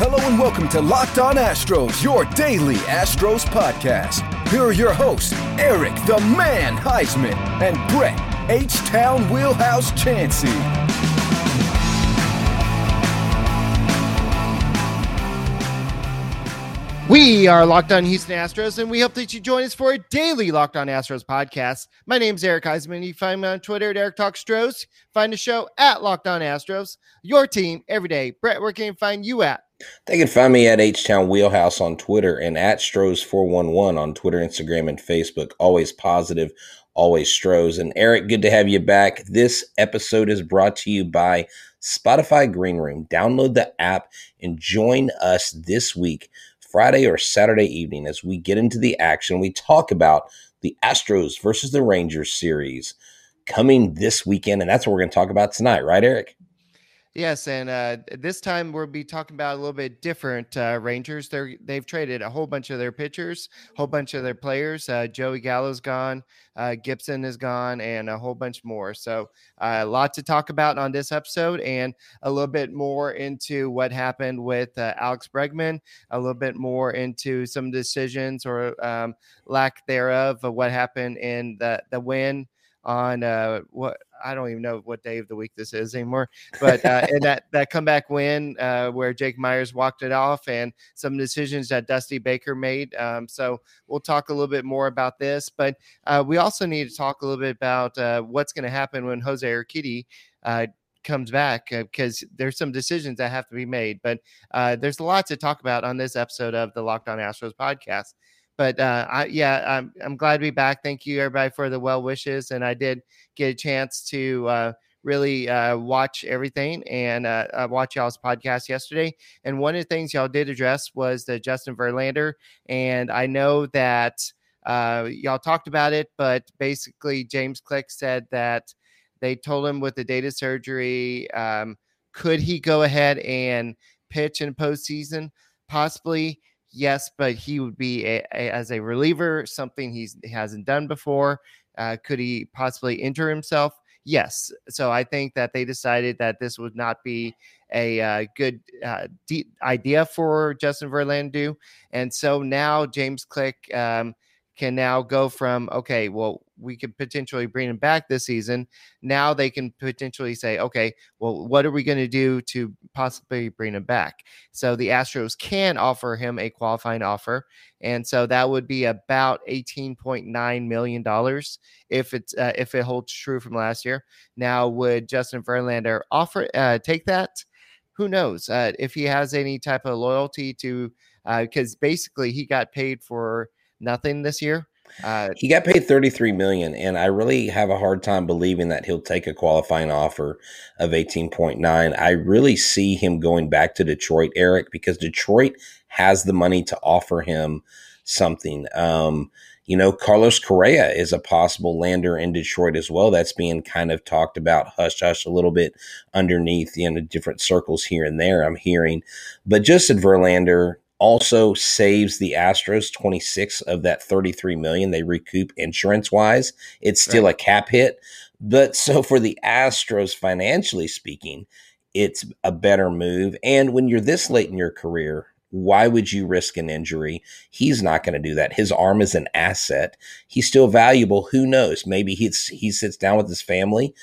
Hello and welcome to Locked On Astros, your daily Astros podcast. Here are your hosts, Eric the Man Heisman and Brett H Town Wheelhouse Chansey. We are Locked On Houston Astros, and we hope that you join us for a daily Locked On Astros podcast. My name is Eric Heisman. You find me on Twitter at Eric Talk Stros. Find the show at Locked On Astros. Your team every day. Brett, where can you find you at? They can find me at H Town Wheelhouse on Twitter and at Stros411 on Twitter, Instagram, and Facebook. Always positive, always Stros. And Eric, good to have you back. This episode is brought to you by Spotify Green Room. Download the app and join us this week Friday or Saturday evening as we get into the action. We talk about the Astros versus the Rangers series coming this weekend. And that's what we're going to talk about tonight, right, Eric? Yes, and uh, this time we'll be talking about a little bit different uh, Rangers. They're they've traded a whole bunch of their pitchers, a whole bunch of their players. Uh, Joey Gallo's gone, uh, Gibson is gone, and a whole bunch more. So uh, a lot to talk about on this episode, and a little bit more into what happened with uh, Alex Bregman, a little bit more into some decisions or um, lack thereof of what happened in the the win on what I don't even know what day of the week this is anymore. But uh, and that that comeback win uh, where Jake Meyers walked it off, and some decisions that Dusty Baker made. Um, so we'll talk a little bit more about this, but uh, we also need to talk a little bit about uh, what's going to happen when Jose Urquidy uh, comes back because uh, there's some decisions that have to be made. But uh, there's a lot to talk about on this episode of the Locked On Astros podcast. But uh, I, yeah, I'm, I'm glad to be back. Thank you, everybody, for the well wishes. And I did get a chance to uh, really uh, watch everything and uh, uh, watch y'all's podcast yesterday. And one of the things y'all did address was the Justin Verlander. And I know that uh, y'all talked about it, but basically, James Click said that they told him with the data surgery, um, could he go ahead and pitch in postseason? Possibly yes, but he would be a, a, as a reliever, something he hasn't done before. Uh, could he possibly injure himself? Yes. So I think that they decided that this would not be a uh, good uh, idea for Justin Verlander. And so now James Click um, can now go from, okay, well, we could potentially bring him back this season. Now they can potentially say, okay, well, what are we going to do to possibly bring him back? So the Astros can offer him a qualifying offer, and so that would be about eighteen point nine million dollars if it's uh, if it holds true from last year. Now, would Justin Verlander offer uh, take that? Who knows uh, if he has any type of loyalty to because uh, basically he got paid for nothing this year. Uh, he got paid 33 million and I really have a hard time believing that he'll take a qualifying offer of 18.9. I really see him going back to Detroit, Eric, because Detroit has the money to offer him something. Um, you know, Carlos Correa is a possible lander in Detroit as well. That's being kind of talked about hush hush a little bit underneath, you know, different circles here and there. I'm hearing, but Justin Verlander, also saves the Astros 26 of that 33 million they recoup insurance wise. It's still right. a cap hit. But so for the Astros, financially speaking, it's a better move. And when you're this late in your career, why would you risk an injury? He's not going to do that. His arm is an asset. He's still valuable. Who knows? Maybe he's, he sits down with his family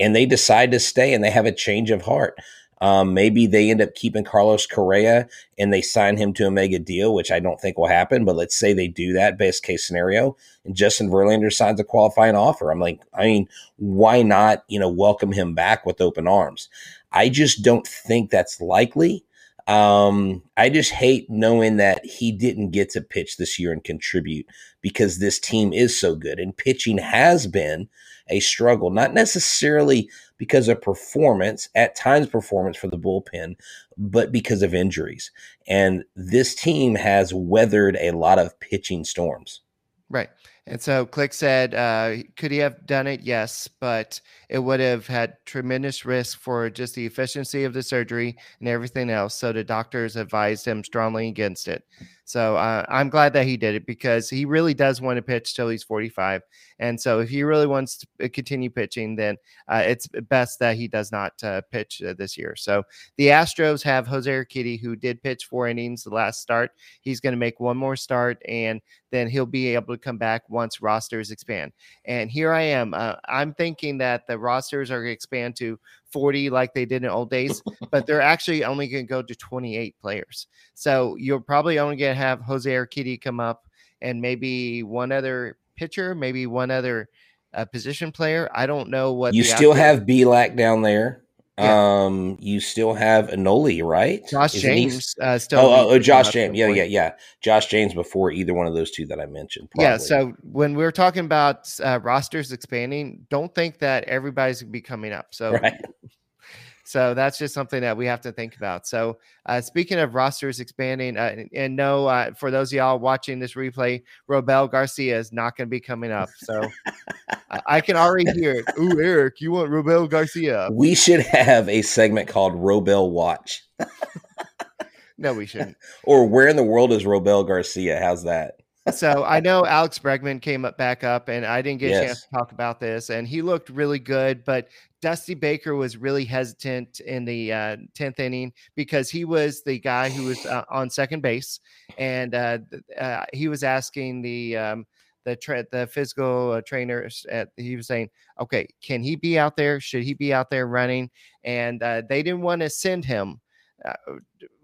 and they decide to stay and they have a change of heart. Um, maybe they end up keeping Carlos Correa and they sign him to a mega deal, which I don't think will happen. But let's say they do that, best case scenario, and Justin Verlander signs a qualifying offer. I'm like, I mean, why not, you know, welcome him back with open arms? I just don't think that's likely. Um, I just hate knowing that he didn't get to pitch this year and contribute because this team is so good and pitching has been a struggle, not necessarily because of performance, at times performance for the bullpen, but because of injuries. And this team has weathered a lot of pitching storms. Right. And so Click said, uh, could he have done it? Yes, but it would have had tremendous risk for just the efficiency of the surgery and everything else. So the doctors advised him strongly against it. So uh, I'm glad that he did it because he really does want to pitch till he's 45. And so if he really wants to uh, continue pitching, then uh, it's best that he does not uh, pitch uh, this year. So the Astros have Jose Urquidy, who did pitch four innings the last start. He's going to make one more start, and then he'll be able to come back once rosters expand. And here I am. Uh, I'm thinking that the rosters are going to expand to 40 like they did in old days, but they're actually only going to go to 28 players. So you're probably only going to have Jose Urquidy come up and maybe one other pitcher, maybe one other uh, position player. I don't know what you still have Bielak down there. Yeah. Um, you still have Enoli, right? Josh Isn't James. Uh, still oh, oh, oh Josh James. Yeah, yeah, yeah. Josh James before either one of those two that I mentioned. Probably. Yeah. So when we're talking about uh, rosters expanding, don't think that everybody's gonna be coming up. So right. So that's just something that we have to think about. So uh, speaking of rosters expanding, uh, and, and, no, uh, for those of y'all watching this replay, Robel Garcia is not going to be coming up. So I, I, can already hear it. Ooh, Eric, you want Robel Garcia? We should have a segment called Robel Watch. no, we shouldn't. or where in the world is Robel Garcia? How's that? So I know Alex Bregman came up back up, and I didn't get yes. a chance to talk about this, and he looked really good, but Dusty Baker was really hesitant in the uh, 10th inning because he was the guy who was uh, on second base, and uh, uh he was asking the um, the tra- the physical uh, trainers. At, he was saying, "Okay, can he be out there? Should he be out there running?" And uh, they didn't want to send him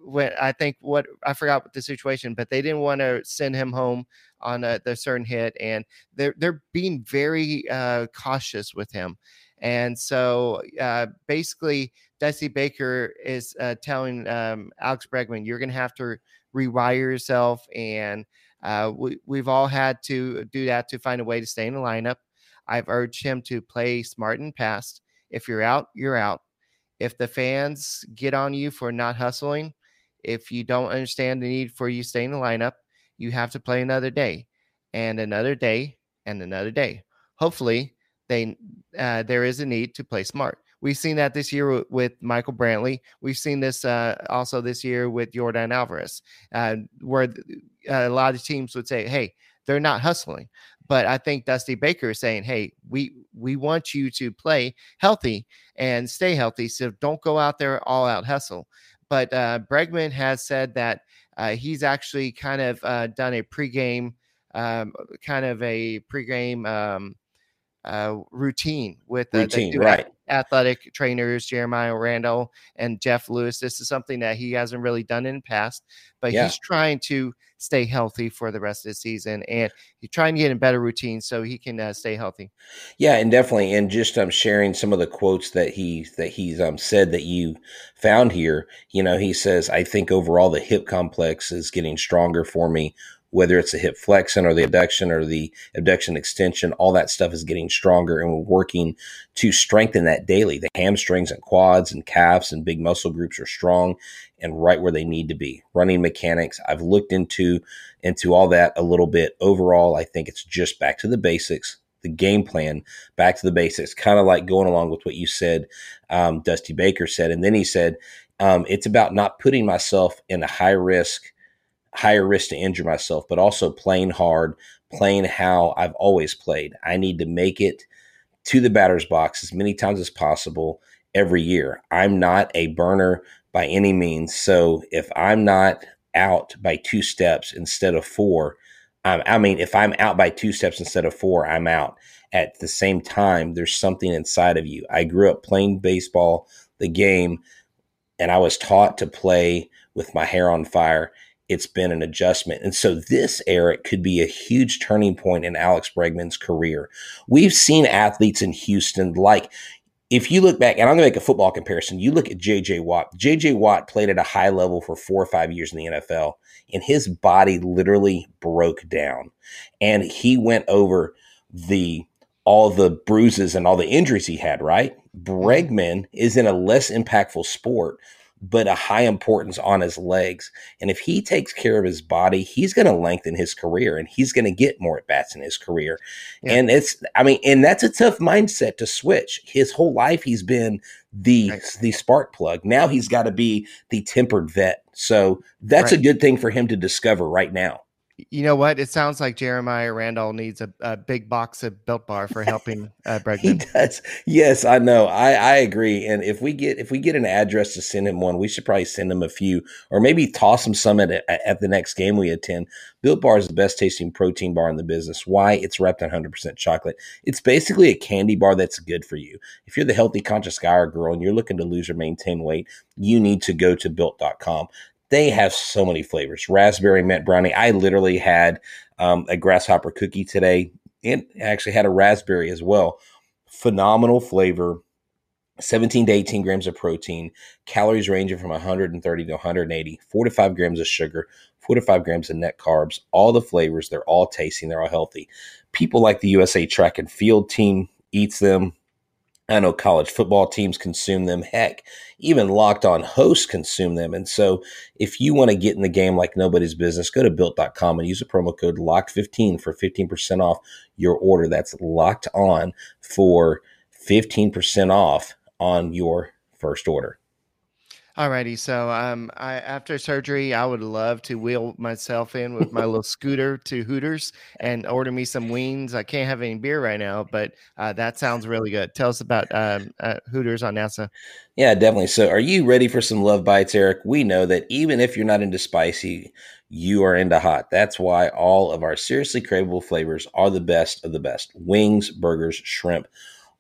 when I think what I forgot what the situation, but they didn't want to send him home on a, certain hit, and they're they're being very uh, cautious with him. And so uh, basically, Dusty Baker is uh, telling um, Alex Bregman, you're going to have to rewire yourself. And uh, we, we've all had to do that to find a way to stay in the lineup. I've urged him to play smart and pass. If you're out, you're out. If the fans get on you for not hustling, if you don't understand the need for you staying in the lineup, you have to play another day and another day and another day. Hopefully, they uh, there is a need to play smart. We've seen that this year with Michael Brantley. We've seen this uh, also this year with Yordan Alvarez, uh, where a lot of teams would say, "Hey, they're not hustling." But I think Dusty Baker is saying, "Hey, we we want you to play healthy and stay healthy. So don't go out there all out hustle." But uh, Bregman has said that uh, he's actually kind of uh, done a pregame, um, kind of a pregame um, uh, routine with uh, routine, right. athletic trainers, Jeremiah Randall and Jeff Lewis. This is something that he hasn't really done in the past, but yeah. he's trying to stay healthy for the rest of the season and he's trying to get in better routine so he can uh, stay healthy. Yeah, and definitely, and just um, sharing some of the quotes that he that he's um said that you found here. You know, he says, "I think overall the hip complex is getting stronger for me." Whether it's the hip flexion or the abduction or the abduction extension, all that stuff is getting stronger and we're working to strengthen that daily. The hamstrings and quads and calves and big muscle groups are strong and right where they need to be. Running mechanics, I've looked into into all that a little bit. Overall, I think it's just back to the basics. The game plan, back to the basics, kind of like going along with what you said, um, Dusty Baker said. And then he said, um, it's about not putting myself in a high risk higher risk to injure myself, but also playing hard, playing how I've always played. I need to make it to the batter's box as many times as possible every year. I'm not a burner by any means. So if I'm not out by two steps instead of four, I'm, I mean, if I'm out by two steps instead of four, I'm out. At the same time, there's something inside of you. I grew up playing baseball, the game, and I was taught to play with my hair on fire it's been an adjustment. And so this, Eric, could be a huge turning point in Alex Bregman's career. We've seen athletes in Houston like if you look back, and I'm going to make a football comparison, you look at JJ Watt. JJ Watt played at a high level for four or five years in the NFL, and his body literally broke down. And he went over the all the bruises and all the injuries he had, right? Mm-hmm. Bregman is in a less impactful sport but a high importance on his legs. And if he takes care of his body, he's going to lengthen his career and he's going to get more at bats in his career. Yeah. And it's, I mean, and that's a tough mindset to switch. His whole life, he's been the right. the spark plug. Now he's got to be the tempered vet. So that's right. a good thing for him to discover right now you know what? It sounds like Jeremiah Randall needs a, a big box of Built Bar for helping uh, Bregman. he does. Yes, I know. I, I agree. And if we get if we get an address to send him one, we should probably send him a few, or maybe toss him some at, at the next game we attend. Built Bar is the best tasting protein bar in the business. Why? It's wrapped in 100% chocolate. It's basically a candy bar that's good for you. If you're the healthy, conscious guy or girl and you're looking to lose or maintain weight, you need to go to built.com they have so many flavors. Raspberry mint brownie. I literally had um, a grasshopper cookie today and actually had a raspberry as well. Phenomenal flavor. 17 to 18 grams of protein. Calories ranging from 130 to 180 4 to 5 grams of sugar. 4 to 5 grams of net carbs. All the flavors they're all tasting they're all healthy. People like the usa track and field team eats them I know college football teams consume them. Heck, even locked on hosts consume them. And so if you want to get in the game like nobody's business, go to built.com and use the promo code LOCKED15 for 15% off your order. That's locked on for 15% off on your first order. Alrighty, so um, I after surgery, I would love to wheel myself in with my little scooter to Hooters and order me some wings. I can't have any beer right now, but uh, that sounds really good. Tell us about um, uh, Hooters on NASA. Yeah, definitely. So, are you ready for some love bites, Eric? We know that even if you're not into spicy, you are into hot. That's why all of our seriously craveable flavors are the best of the best: wings, burgers, shrimp,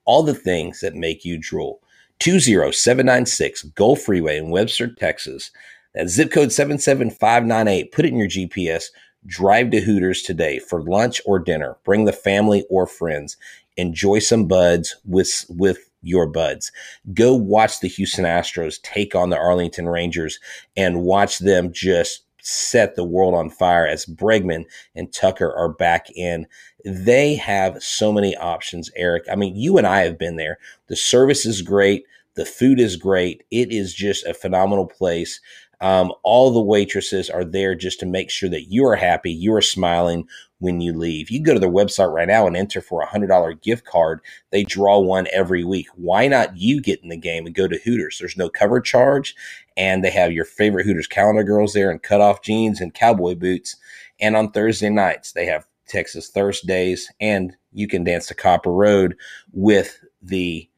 all the things that make you drool. 20796 Gulf Freeway in Webster, Texas. That's zip code 77598. Put it in your GPS. Drive to Hooters today for lunch or dinner. Bring the family or friends. Enjoy some buds with with your buds. Go watch the Houston Astros take on the Arlington Rangers and watch them just set the world on fire as Bregman and Tucker are back in. They have so many options, Eric. I mean, you and I have been there. The service is great. The food is great. It is just a phenomenal place. Um, all the waitresses are there just to make sure that you are happy, you are smiling when you leave. You go to their website right now and enter for a $100 gift card. They draw one every week. Why not you get in the game and go to Hooters? There's no cover charge, and they have your favorite Hooters calendar girls there in cutoff jeans and cowboy boots. And on Thursday nights, they have Texas Thursdays, and you can dance to Copper Road with the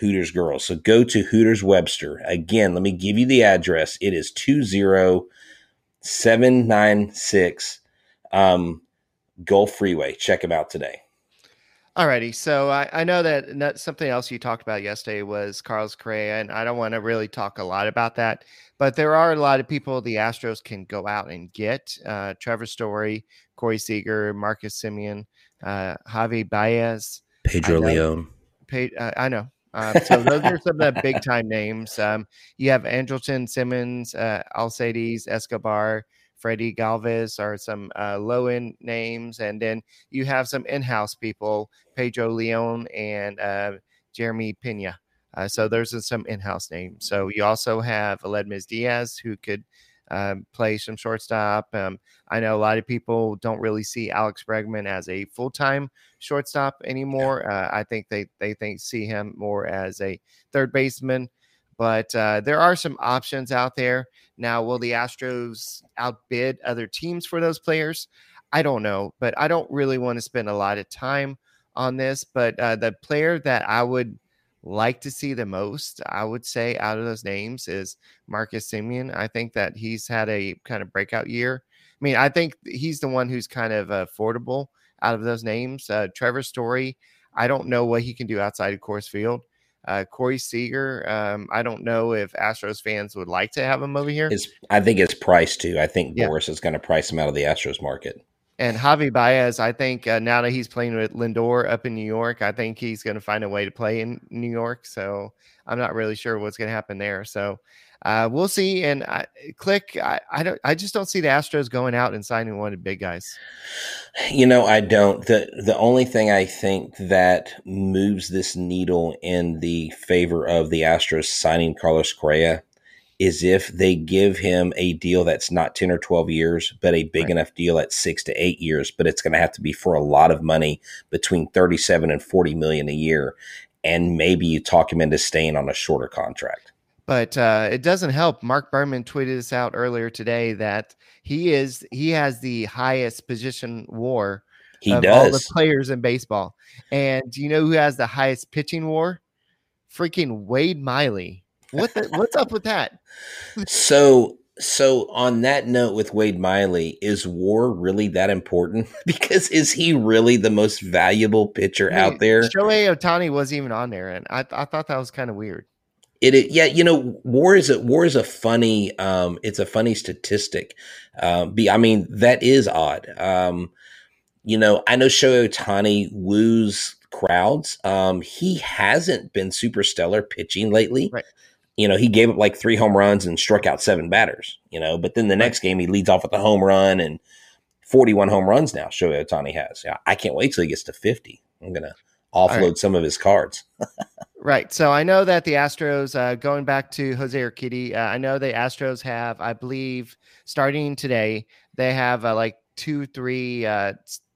Hooters girls. So go to Hooters Webster. Again, let me give you the address. It is 20796 um, Gulf Freeway. Check them out today. Alrighty, so I, I know that, that something else you talked about yesterday was Carlos Correa, and I don't want to really talk a lot about that, but there are a lot of people the Astros can go out and get. Uh, Trevor Story, Corey Seager, Marcus Semien, uh, Javi Baez, Pedro Leon. Pa- uh, I know, um, so those are some of the big time names. Um, you have Andrelton Simmons, uh, Alcides, Escobar, Freddy Galvis are some uh, low end names, and then you have some in house people, Pedro Leon and uh, Jeremy Pena. Uh, so there's some in house names. So you also have Aledmys Diaz, who could um, play some shortstop. Um, I know a lot of people don't really see Alex Bregman as a full time shortstop anymore. Uh, I think they they think see him more as a third baseman. But uh, there are some options out there now. Will the Astros outbid other teams for those players? I don't know, but I don't really want to spend a lot of time on this. But uh, the player that I would like to see the most, I would say, out of those names is Marcus Semien. I think that he's had a kind of breakout year. I mean, I think he's the one who's kind of affordable out of those names. Uh, Trevor Story, I don't know what he can do outside of Coors Field. Uh, Corey Seager, um, I don't know if Astros fans would like to have him over here. It's, I think it's priced too. I think yeah. Boras is going to price him out of the Astros market. And Javi Baez, I think uh, now that he's playing with Lindor up in New York, I think he's going to find a way to play in New York. So I'm not really sure what's going to happen there. So uh, we'll see. And I, click, I, I don't, I just don't see the Astros going out and signing one of the big guys. You know, I don't. the The only thing I think that moves this needle in the favor of the Astros signing Carlos Correa is if they give him a deal that's not 10 or 12 years, but a big right. enough deal at six to eight years, but it's going to have to be for a lot of money between 37 and 40 million a year. And maybe you talk him into staying on a shorter contract. But uh, it doesn't help. Mark Berman tweeted this out earlier today that he is he has the highest position war he of does. all the players in baseball. And do you know who has the highest pitching war? Freaking Wade Miley. What the, what's up with that? so so on that note with Wade Miley, is War really that important? because is he really the most valuable pitcher I mean, out there? Shohei Ohtani wasn't even on there, and I, I thought that was kind of weird. It, it, yeah, you know, war is a war is a funny um it's a funny statistic. Um be I mean, that is odd. Um, you know, I know Shohei Ohtani woos crowds. Um, he hasn't been super stellar pitching lately. Right you know, he gave up like three home runs and struck out seven batters, you know, but then the next game he leads off with a home run and 41 home runs now Shohei Ohtani has. Yeah, I can't wait till he gets to 50. I'm going to offload right. some of his cards. right. So I know that the Astros, uh, going back to Jose Urquidy, uh, I know the Astros have, I believe, starting today, they have uh, like two, three uh,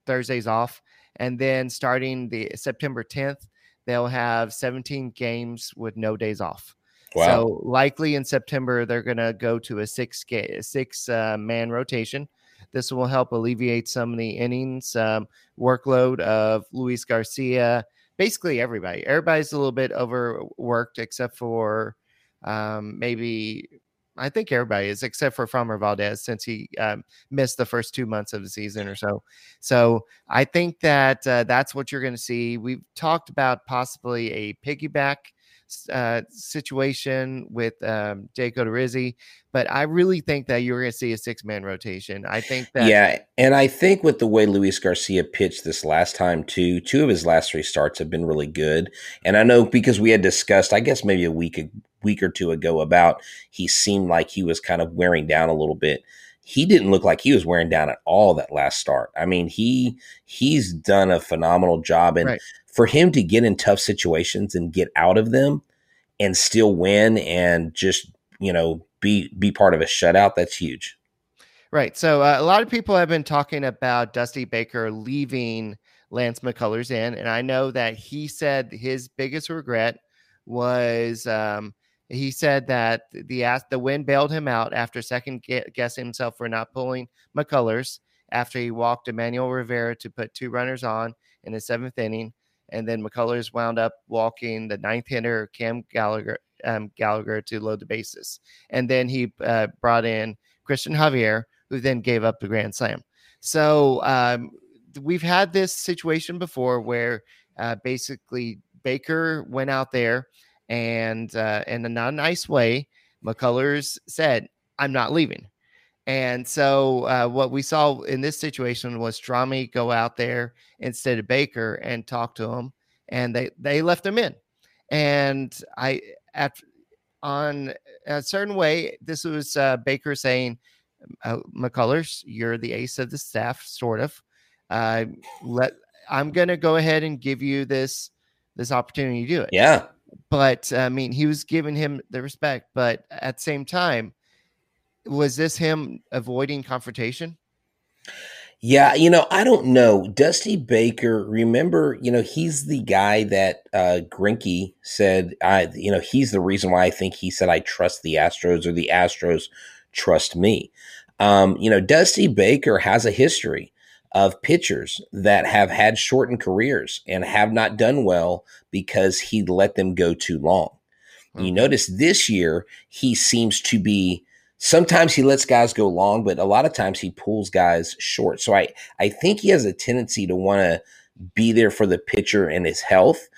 Thursdays off. And then starting the September 10th, they'll have 17 games with no days off. Wow. So likely in September they're going to go to a six ga- six uh, man rotation. This will help alleviate some of the innings um, workload of Luis Garcia. Basically, everybody. Everybody's a little bit overworked except for um, maybe I think everybody is, except for Framber Valdez, since he um, missed the first two months of the season or so. So I think that uh, that's what you're going to see. We've talked about possibly a piggyback uh, situation with um, Jake Odorizzi, but I really think that you're going to see a six man rotation. I think that. Yeah. And I think with the way Luis Garcia pitched this last time, too, two of his last three starts have been really good. And I know because we had discussed, I guess maybe a week, a week or two ago about he seemed like he was kind of wearing down a little bit he didn't look like he was wearing down at all that last start. I mean, he he's done a phenomenal job and right for him to get in tough situations and get out of them and still win and just you know be be part of a shutout that's huge. Right. So uh, a lot of people have been talking about dusty baker leaving lance mccullers in and i know that he said his biggest regret was um, he said that the the win bailed him out after second guessing himself for not pulling mccullers after he walked emmanuel rivera to put two runners on in the seventh inning and then McCullers wound up walking the ninth hitter Cam Gallagher um, Gallagher to load the bases, and then he uh, brought in Christian Javier, who then gave up the grand slam. So um, we've had this situation before where uh, basically Baker went out there and uh, in a not nice way, McCullers said, "I'm not leaving." And so uh, what we saw in this situation was Strami go out there instead of Baker and talk to him, and they they left him in. And I at on a certain way, this was uh, Baker saying, uh, "McCullers, you're the ace of the staff, sort of. Uh, let I'm gonna go ahead and give you this this opportunity to do it." Yeah. But I mean, he was giving him the respect, but at the same time was this him avoiding confrontation? Yeah, you know, I don't know. Dusty Baker, remember, you know, he's the guy that uh Greinke said I you know, he's the reason why I think he said I trust the Astros or the Astros trust me. Um, you know, Dusty Baker has a history of pitchers that have had shortened careers and have not done well because he let them go too long. You notice this year he seems to be sometimes he lets guys go long, but a lot of times he pulls guys short. So I, I think he has a tendency to want to be there for the pitcher and his health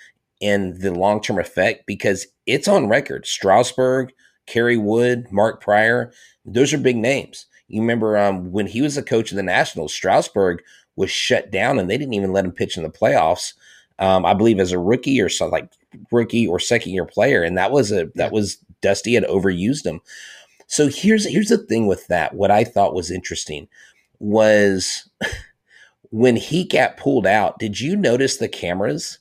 and the long term effect because it's on record. Strasburg, Kerry Wood, Mark Prior, those are big names. You remember um, when he was a coach of the Nationals, Strasburg was shut down and they didn't even let him pitch in the playoffs. Um, I believe as a rookie or something like rookie or second year player, and that was a that was Dusty had overused him. So here's here's the thing with that. What I thought was interesting was when he got pulled out. Did you notice the cameras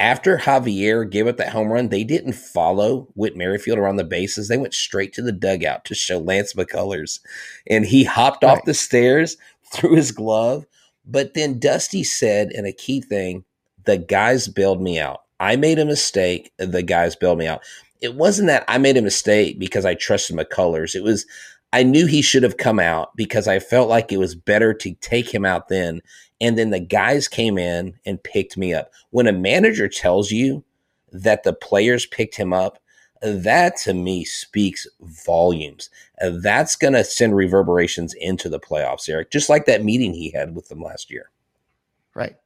After Javier gave up that home run, they didn't follow Whit Merrifield around the bases. They went straight to the dugout to show Lance McCullers. And he hopped right. off the stairs, threw his glove. But then Dusty said, and a key thing, the guys bailed me out. I made a mistake. The guys bailed me out. It wasn't that I made a mistake because I trusted McCullers. It was I knew he should have come out because I felt like it was better to take him out then. And then the guys came in and picked me up. When a manager tells you that the players picked him up, that to me speaks volumes. That's going to send reverberations into the playoffs, Eric, just like that meeting he had with them last year. Right.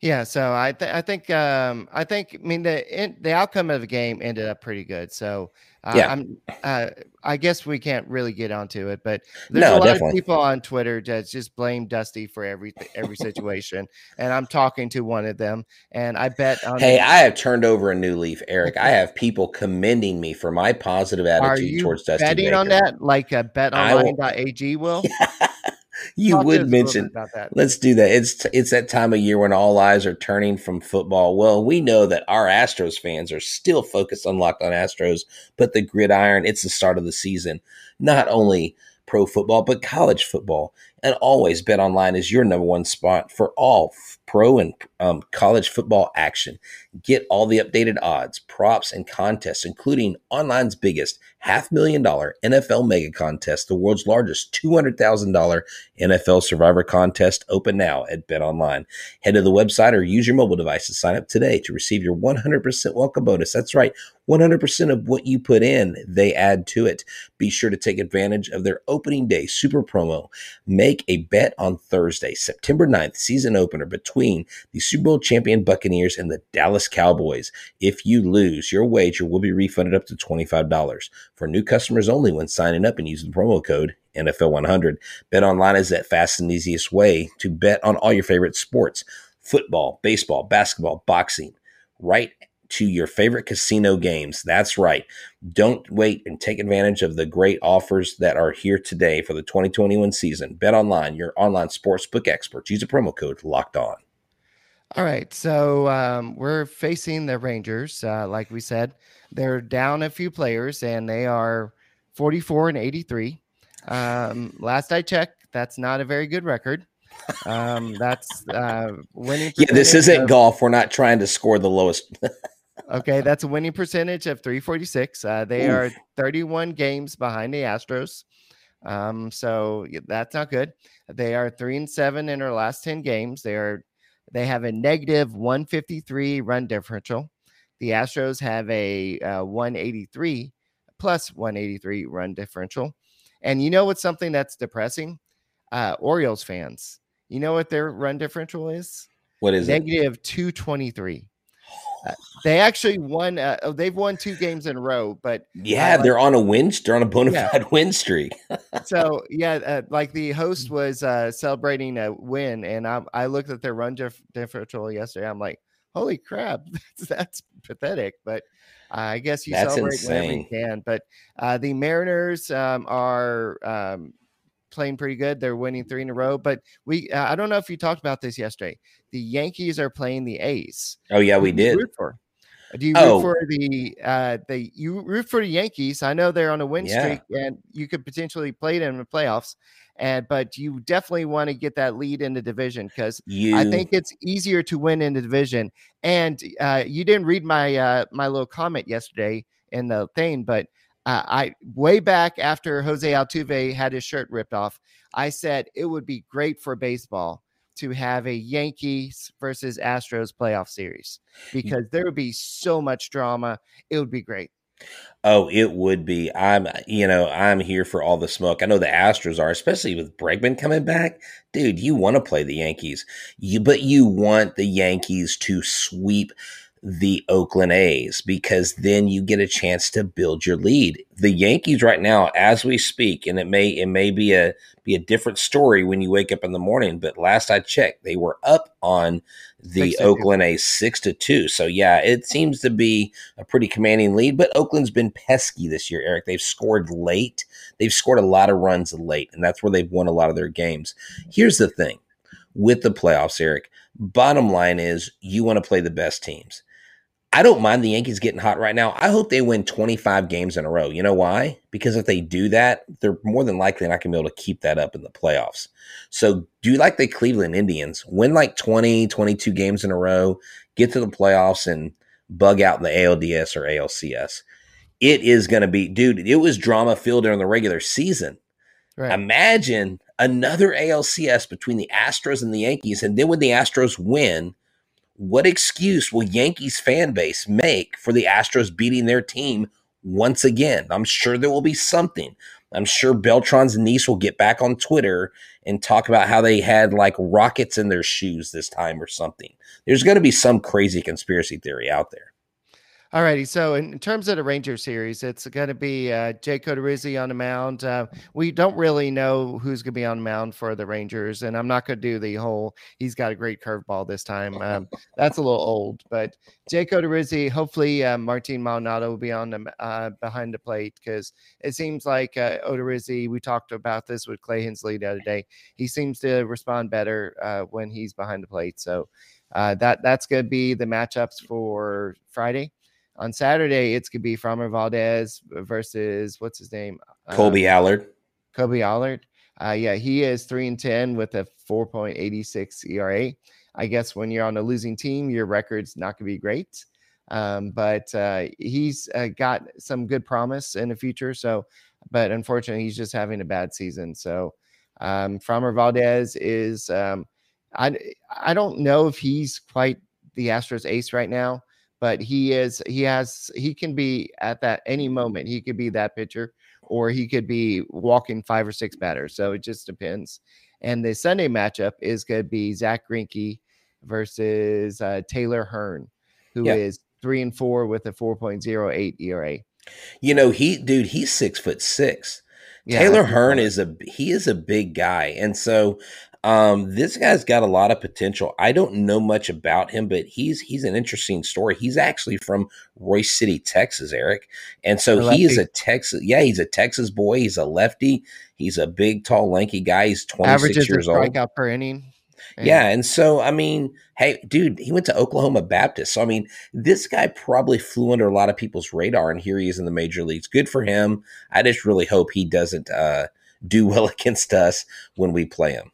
Yeah, so I th- I think um, I think I mean the in, the outcome of the game ended up pretty good. So uh, yeah, I'm uh, I guess we can't really get onto it, but there's no, a lot definitely. of people on Twitter that just blame Dusty for every every situation, and I'm talking to one of them, and I bet. On hey, I have turned over a new leaf, Eric. I have people commending me for my positive attitude towards Dusty. Betting Baker. on that, like a betonline.ag will. you Talk would mention let's do that. It's it's that time of year when all eyes are turning from football. Well we know that our astros fans are still focused on locked on astros but the gridiron it's the start of the season. Not only pro football but college football. And always bet online is your number one spot for all pro and um, college football action. Get all the updated odds, props, and contests, including online's biggest half million dollar NFL mega contest, the world's largest $200,000 NFL survivor contest, open now at Bet Online. Head to the website or use your mobile device to sign up today to receive your 100% welcome bonus. That's right, 100% of what you put in, they add to it. Be sure to take advantage of their opening day super promo. Make a bet on Thursday, September 9th, season opener between the Super Bowl champion Buccaneers and the Dallas Cowboys. If you lose, your wager will be refunded up to $25 for new customers only when signing up and using the promo code NFL100. Bet online is that fast and easiest way to bet on all your favorite sports football, baseball, basketball, boxing, right to your favorite casino games. That's right. Don't wait and take advantage of the great offers that are here today for the 2021 season. Bet online, your online sportsbook experts. Use a promo code locked on. All right. So um, we're facing the Rangers. Uh, like we said, they're down a few players and they are 44 and 83. Um, last I checked, that's not a very good record. Um, that's uh, winning. Yeah, this isn't of, golf. We're not trying to score the lowest. okay, that's a winning percentage of 346. Uh, they Oof. are 31 games behind the Astros. Um, so that's not good. They are three and seven in their last 10 games. They are they have a negative 153 run differential. The Astros have a uh, 183 plus 183 run differential. And you know what's something that's depressing? Uh, Orioles fans. You know what their run differential is? What is Negative it? 223. Uh, they actually won. Uh, oh, they've won two games in a row, but yeah, uh, they're on a win. They're on a bona fide yeah. win streak. so yeah, uh, like the host was uh, celebrating a win, and I, I looked at their run dif- differential yesterday. I'm like, holy crap, that's, that's pathetic. But I guess you that's celebrate insane. whenever you can. But uh, the Mariners um, are um, playing pretty good. They're winning three in a row. But we, uh, I don't know if you talked about this yesterday. The Yankees are playing the A's. Oh yeah, we did. Do you root oh. for the uh the you root for the Yankees? I know they're on a win yeah. streak and you could potentially play them in the playoffs. And but you definitely want to get that lead in the division because I think it's easier to win in the division. And uh you didn't read my uh my little comment yesterday in the thing, but uh, I way back after Jose Altuve had his shirt ripped off, I said it would be great for baseball to have a Yankees versus Astros playoff series because there would be so much drama. It would be great. Oh, it would be. I'm, you know, I'm here for all the smoke. I know the Astros are, especially with Bregman coming back. Dude, you want to play the Yankees, you, but you want the Yankees to sweep the Oakland A's because then you get a chance to build your lead. The Yankees right now, as we speak, and it may it may be a be a different story when you wake up in the morning, but last I checked, they were up on the Oakland A's six to two. So yeah, it seems to be a pretty commanding lead. But Oakland's been pesky this year, Eric. They've scored late. They've scored a lot of runs late, and that's where they've won a lot of their games. Here's the thing with the playoffs, Eric. Bottom line is you want to play the best teams I don't mind the Yankees getting hot right now. I hope they win 25 games in a row. You know why? Because if they do that, they're more than likely not going to be able to keep that up in the playoffs. So do you like the Cleveland Indians, win like 20, 22 games in a row, get to the playoffs and bug out in the ALDS or ALCS. It is going to be, dude, it was drama filled during the regular season. Right. Imagine another ALCS between the Astros and the Yankees. And then when the Astros win, what excuse will Yankees fan base make for the Astros beating their team once again? I'm sure there will be something. I'm sure Beltran's niece will get back on Twitter and talk about how they had like rockets in their shoes this time or something. There's going to be some crazy conspiracy theory out there. All righty. So, in, terms of the Ranger series, it's going to be uh, Jake Odorizzi on the mound. Uh, we don't really know who's going to be on the mound for the Rangers, and I'm not going to do the whole he's got a great curveball this time. Um, that's a little old, but Jake Odorizzi, hopefully, uh, Martin Maldonado will be on the uh, behind the plate because it seems like uh, Odorizzi, we talked about this with Clay Hensley the other day. He seems to respond better uh, when he's behind the plate. So, uh, that that's going to be the matchups for Friday on Saturday, it's gonna be Framber Valdez versus what's his name? Kolby um, Allard. Kolby Allard. Uh, yeah, he is three and ten with a 4.86 ERA. I guess when you're on a losing team, your record's not gonna be great. Um, but uh, he's uh, got some good promise in the future. So, but unfortunately, he's just having a bad season. So, um, Framber Valdez is. Um, I I don't know if he's quite the Astros ace right now but he is he has he can be at that any moment he could be that pitcher or he could be walking five or six batters so it just depends and the sunday matchup is going to be zach Greinke versus uh, taylor hearn who yeah. is three and four with a 4.08 era you know he dude he's six foot six. Yeah, Taylor Hearn is a he is a big guy, and so um, this guy's got a lot of potential. I don't know much about him, but he's he's an interesting story. He's actually from Royse City, Texas, Eric, and so he is a Texas. Yeah, he's a Texas boy. He's a lefty. He's a big, tall, lanky guy. He's twenty six years old. Strikeout per inning. Yeah, and so I mean, hey, dude, he went to Oklahoma Baptist. So I mean, this guy probably flew under a lot of people's radar, and here he is in the major leagues. Good for him. I just really hope he doesn't uh, do well against us when we play him.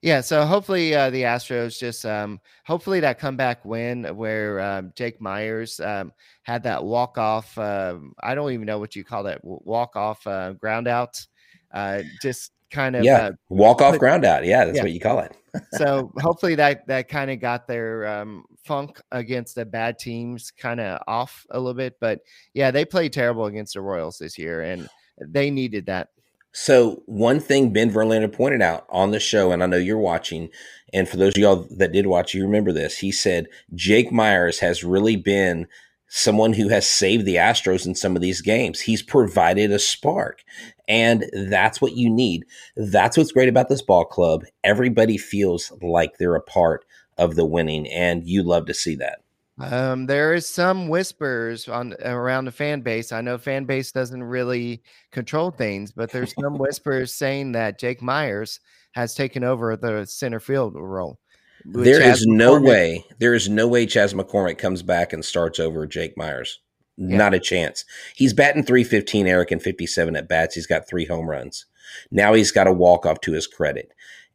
Yeah, so hopefully uh, the Astros just um, hopefully that comeback win where um, Jake Meyers um, had that walk off. Uh, I don't even know what you call that walk off uh, ground out. Uh, just kind of yeah uh, walk off ground out. Yeah, that's yeah. what you call it. so hopefully that that kind of got their um, funk against the bad teams kind of off a little bit. But yeah, they played terrible against the Royals this year, and they needed that. So one thing Ben Verlander pointed out on the show, and I know you're watching, and for those of y'all that did watch, you remember this. He said Jake Meyers has really been someone who has saved the Astros in some of these games. He's provided a spark, and that's what you need. That's what's great about this ball club. Everybody feels like they're a part of the winning, and you love to see that. Um, there is some whispers on around the fan base. I know fan base doesn't really control things, but there's some whispers saying that Jake Meyers has taken over the center field role. There is no McCormick, way. There is no way Chas McCormick comes back and starts over Jake Meyers. Yeah. Not a chance. He's batting 315, Eric, and 57 at bats. He's got three home runs. Now he's got a walk off to his credit.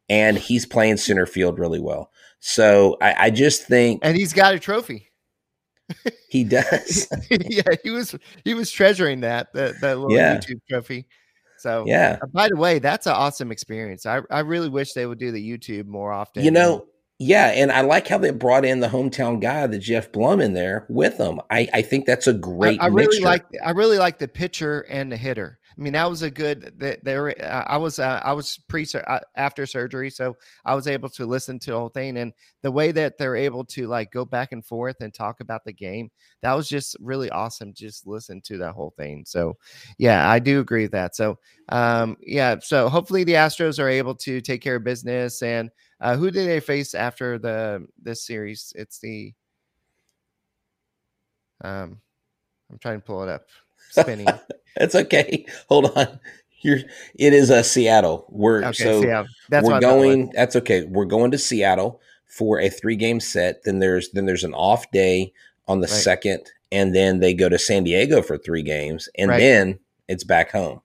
And he's playing center field really well. So I, I just think And he's got a trophy. He does. yeah, he was he was treasuring that that, that little yeah. YouTube trophy. So yeah. Uh, by the way, that's an awesome experience. I, I really wish they would do the YouTube more often. You know, yeah, and I like how they brought in the hometown guy, the Geoff Blum, in there with them. I, I think that's a great. I, I really like. I really like the pitcher and the hitter. I mean, that was a good. There, I was uh, I was pre uh, after surgery, so I was able to listen to the whole thing, and the way that they're able to like go back and forth and talk about the game, that was just really awesome. Just listen to that whole thing. So, yeah, I do agree with that. So, um, yeah, so hopefully the Astros are able to take care of business. And uh, who did they face after the this series? It's the um, I'm trying to pull it up spinning. That's okay. Hold on. You're, it is a uh, Seattle. We're okay, so Seattle. That's we're going. That's okay. We're going to Seattle for a three game set. Then there's then there's an off day on the Right. second, and then they go to San Diego for three games, and Right. then it's back home.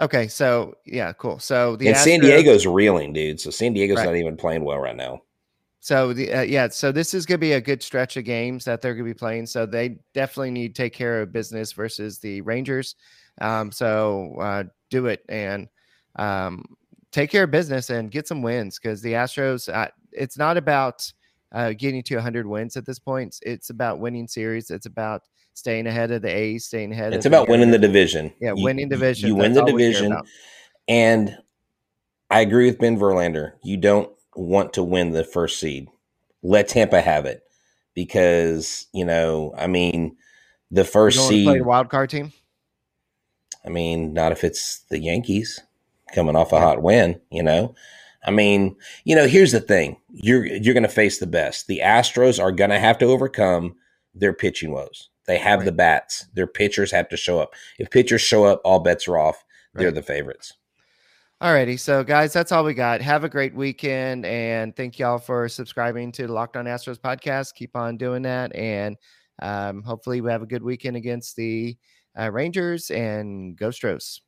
Okay, so yeah, cool. So the and San Diego's reeling, dude. So San Diego's Right. not even playing well right now. So the uh, yeah, so this is going to be a good stretch of games that they're going to be playing. So they definitely need to take care of business versus the Rangers. Um, so uh, do it and um, take care of business and get some wins because the Astros. Uh, it's not about uh, getting to 100 wins at this point. It's about winning series. It's about staying ahead of the A's, staying ahead. It's of the about winning the division. Yeah, You- winning division. You win the all we care division, and I agree with Ben Verlander. You don't want to win the first seed. Let Tampa have it because you know. I mean, the first seed. play wild card team. I mean, not if it's the Yankees coming off a hot win, you know. I mean, you know, here's the thing. You're you're going to face the best. The Astros are going to have to overcome their pitching woes. They have Right. the bats. Their pitchers have to show up. If pitchers show up, all bets are off. They're the favorites. Alrighty, so guys, that's all we got. Have a great weekend, and thank y'all for subscribing to the Locked On Astros podcast. Keep on doing that, and um, hopefully we have a good weekend against the uh, Rangers and Go Stros.